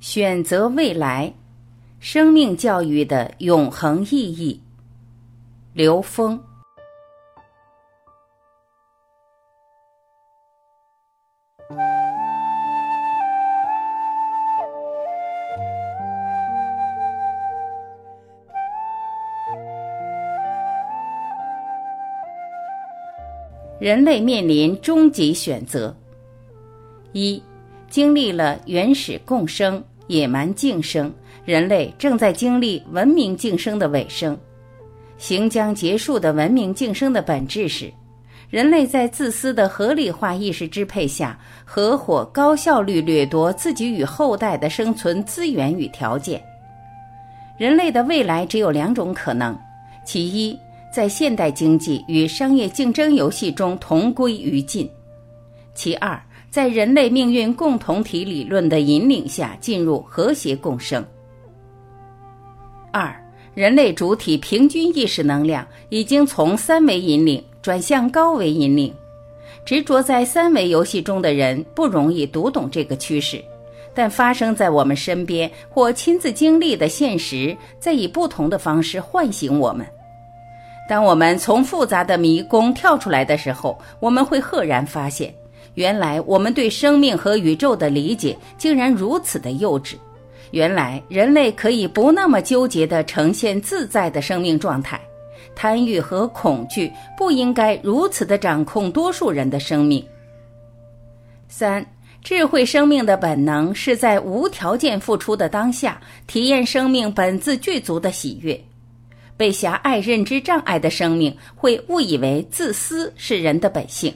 选择未来，生命教育的永恒意义。刘峰。人类面临终极选择：一。经历了原始共生、野蛮竞生，人类正在经历文明竞生的尾声。行将结束的文明竞生的本质是，人类在自私的合理化意识支配下，合伙高效率掠夺自己与后代的生存资源与条件。人类的未来只有两种可能：其一，在现代经济与商业竞争游戏中同归于尽；其二。在人类命运共同体理论的引领下，进入和谐共生。二，人类主体平均意识能量已经从三维引领转向高维引领。执着在三维游戏中的人不容易读懂这个趋势，但发生在我们身边或亲自经历的现实，在以不同的方式唤醒我们。当我们从复杂的迷宫跳出来的时候，我们会赫然发现。原来我们对生命和宇宙的理解竟然如此的幼稚。原来人类可以不那么纠结地呈现自在的生命状态，贪欲和恐惧不应该如此的掌控多数人的生命。三，智慧生命的本能是在无条件付出的当下，体验生命本自具足的喜悦。被狭隘认知障碍的生命会误以为自私是人的本性。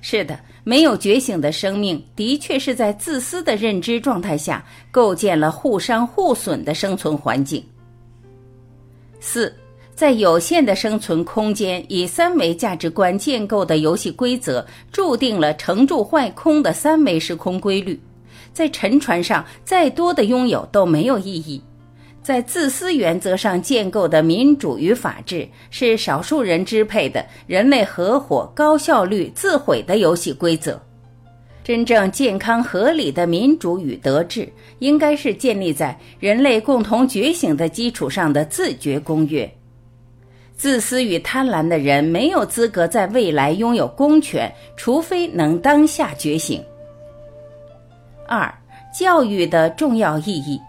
是的。没有觉醒的生命，的确是在自私的认知状态下构建了互伤互损的生存环境。四，在有限的生存空间，以三维价值观建构的游戏规则，注定了成住坏空的三维时空规律。在沉船上，再多的拥有都没有意义。在自私原则上建构的民主与法治，是少数人支配的人类合伙、高效率、自毁的游戏规则。真正健康合理的民主与德治，应该是建立在人类共同觉醒的基础上的自觉公约。自私与贪婪的人没有资格在未来拥有公权，除非能当下觉醒。二、教育的重要意义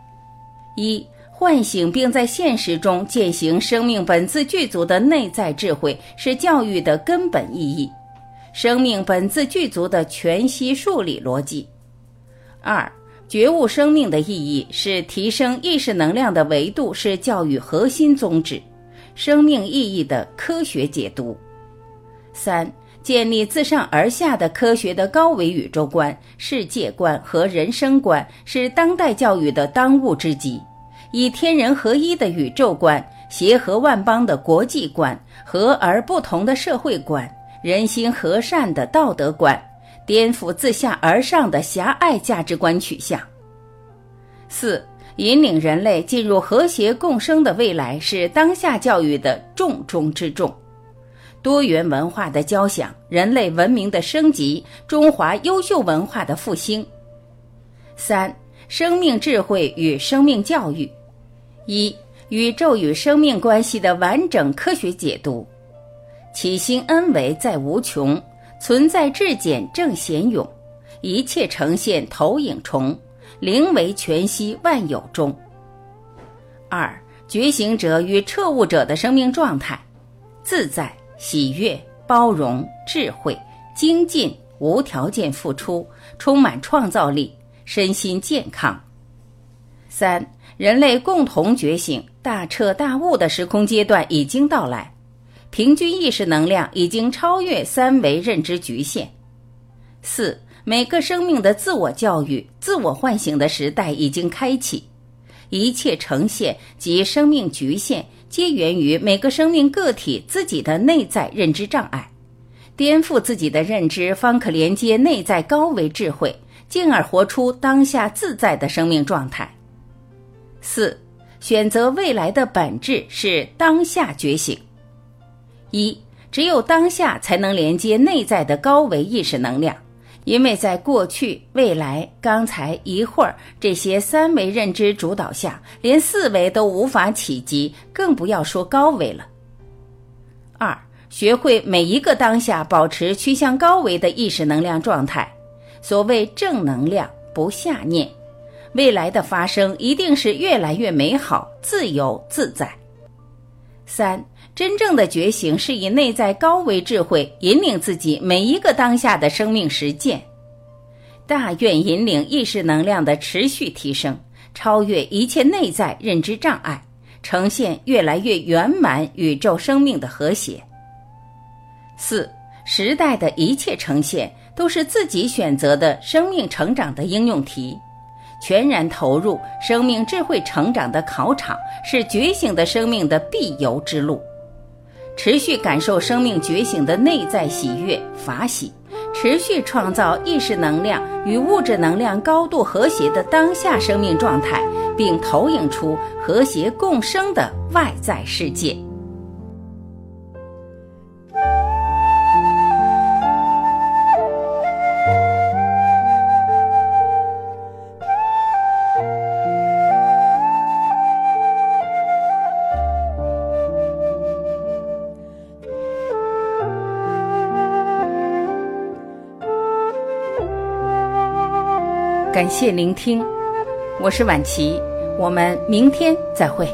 一。唤醒并在现实中践行生命本自具足的内在智慧，是教育的根本意义。生命本自具足的全息数理逻辑。二、觉悟生命的意义是提升意识能量的维度，是教育核心宗旨。生命意义的科学解读。三、建立自上而下的科学的高维宇宙观、世界观和人生观，是当代教育的当务之急。以天人合一的宇宙观、协和万邦的国际观、和而不同的社会观、人心和善的道德观，颠覆自下而上的狭隘价值观取向。四、引领人类进入和谐共生的未来是当下教育的重中之重。多元文化的交响，人类文明的升级，中华优秀文化的复兴。三、生命智慧与生命教育。一宇宙与生命关系的完整科学解读，起心恩为在无穷，存在至简正显勇，一切呈现投影重，灵为全息万有中。二觉醒者与彻悟者的生命状态，自在、喜悦、包容、智慧、精进、无条件付出，充满创造力，身心健康。三。人类共同觉醒、大彻大悟的时空阶段已经到来，平均意识能量已经超越三维认知局限。四，每个生命的自我教育、自我唤醒的时代已经开启，一切呈现及生命局限，皆源于每个生命个体自己的内在认知障碍。颠覆自己的认知，方可连接内在高维智慧，进而活出当下自在的生命状态。四，选择未来的本质是当下觉醒。一，只有当下才能连接内在的高维意识能量，因为在过去、未来、刚才、一会儿这些三维认知主导下，连四维都无法企及，更不要说高维了。二，学会每一个当下保持趋向高维的意识能量状态，所谓正能量，不下念，未来的发生一定是越来越美好、自由自在。三。真正的觉醒是以内在高维智慧引领自己每一个当下的生命实践，大愿引领意识能量的持续提升，超越一切内在认知障碍，呈现越来越圆满宇宙生命的和谐。四时代的一切呈现都是自己选择的生命成长的应用题。全然投入生命智慧成长的考场，是觉醒的生命的必由之路。持续感受生命觉醒的内在喜悦法喜，持续创造意识能量与物质能量高度和谐的当下生命状态，并投影出和谐共生的外在世界。感谢聆听，我是晚琪，我们明天再会。